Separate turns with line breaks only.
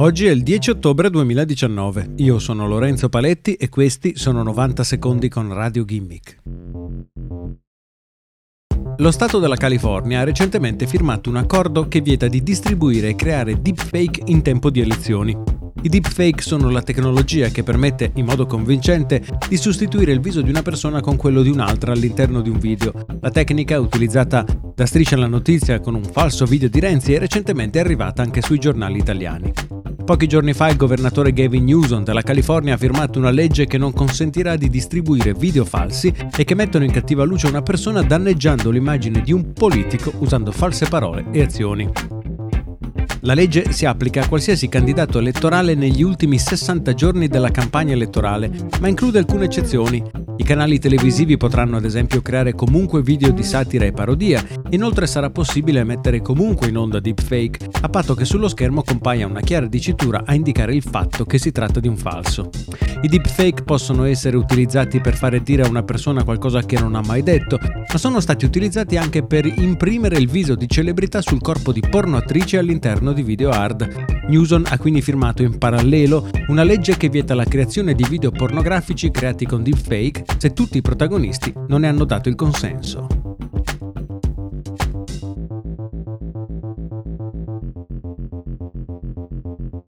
Oggi è il 10 ottobre 2019. Io sono Lorenzo Paletti e questi sono 90 secondi con Radio Gimmick. Lo Stato della California ha recentemente firmato un accordo che vieta di distribuire e creare deepfake in tempo di elezioni. I deepfake sono la tecnologia che permette, in modo convincente, di sostituire il viso di una persona con quello di un'altra all'interno di un video. La tecnica, utilizzata da Striscia la Notizia con un falso video di Renzi, è recentemente arrivata anche sui giornali italiani. Pochi giorni fa il governatore Gavin Newsom della California ha firmato una legge che non consentirà di distribuire video falsi e che mettono in cattiva luce una persona danneggiando l'immagine di un politico usando false parole e azioni. La legge si applica a qualsiasi candidato elettorale negli ultimi 60 giorni della campagna elettorale, ma include alcune eccezioni. I canali televisivi potranno ad esempio creare comunque video di satira e parodia, inoltre sarà possibile mettere comunque in onda deepfake, a patto che sullo schermo compaia una chiara dicitura a indicare il fatto che si tratta di un falso. I deepfake possono essere utilizzati per fare dire a una persona qualcosa che non ha mai detto, ma sono stati utilizzati anche per imprimere il viso di celebrità sul corpo di pornoattrici all'interno all'interno di video hard. Newson ha quindi firmato in parallelo una legge che vieta la creazione di video pornografici creati con deepfake se tutti i protagonisti non ne hanno dato il consenso.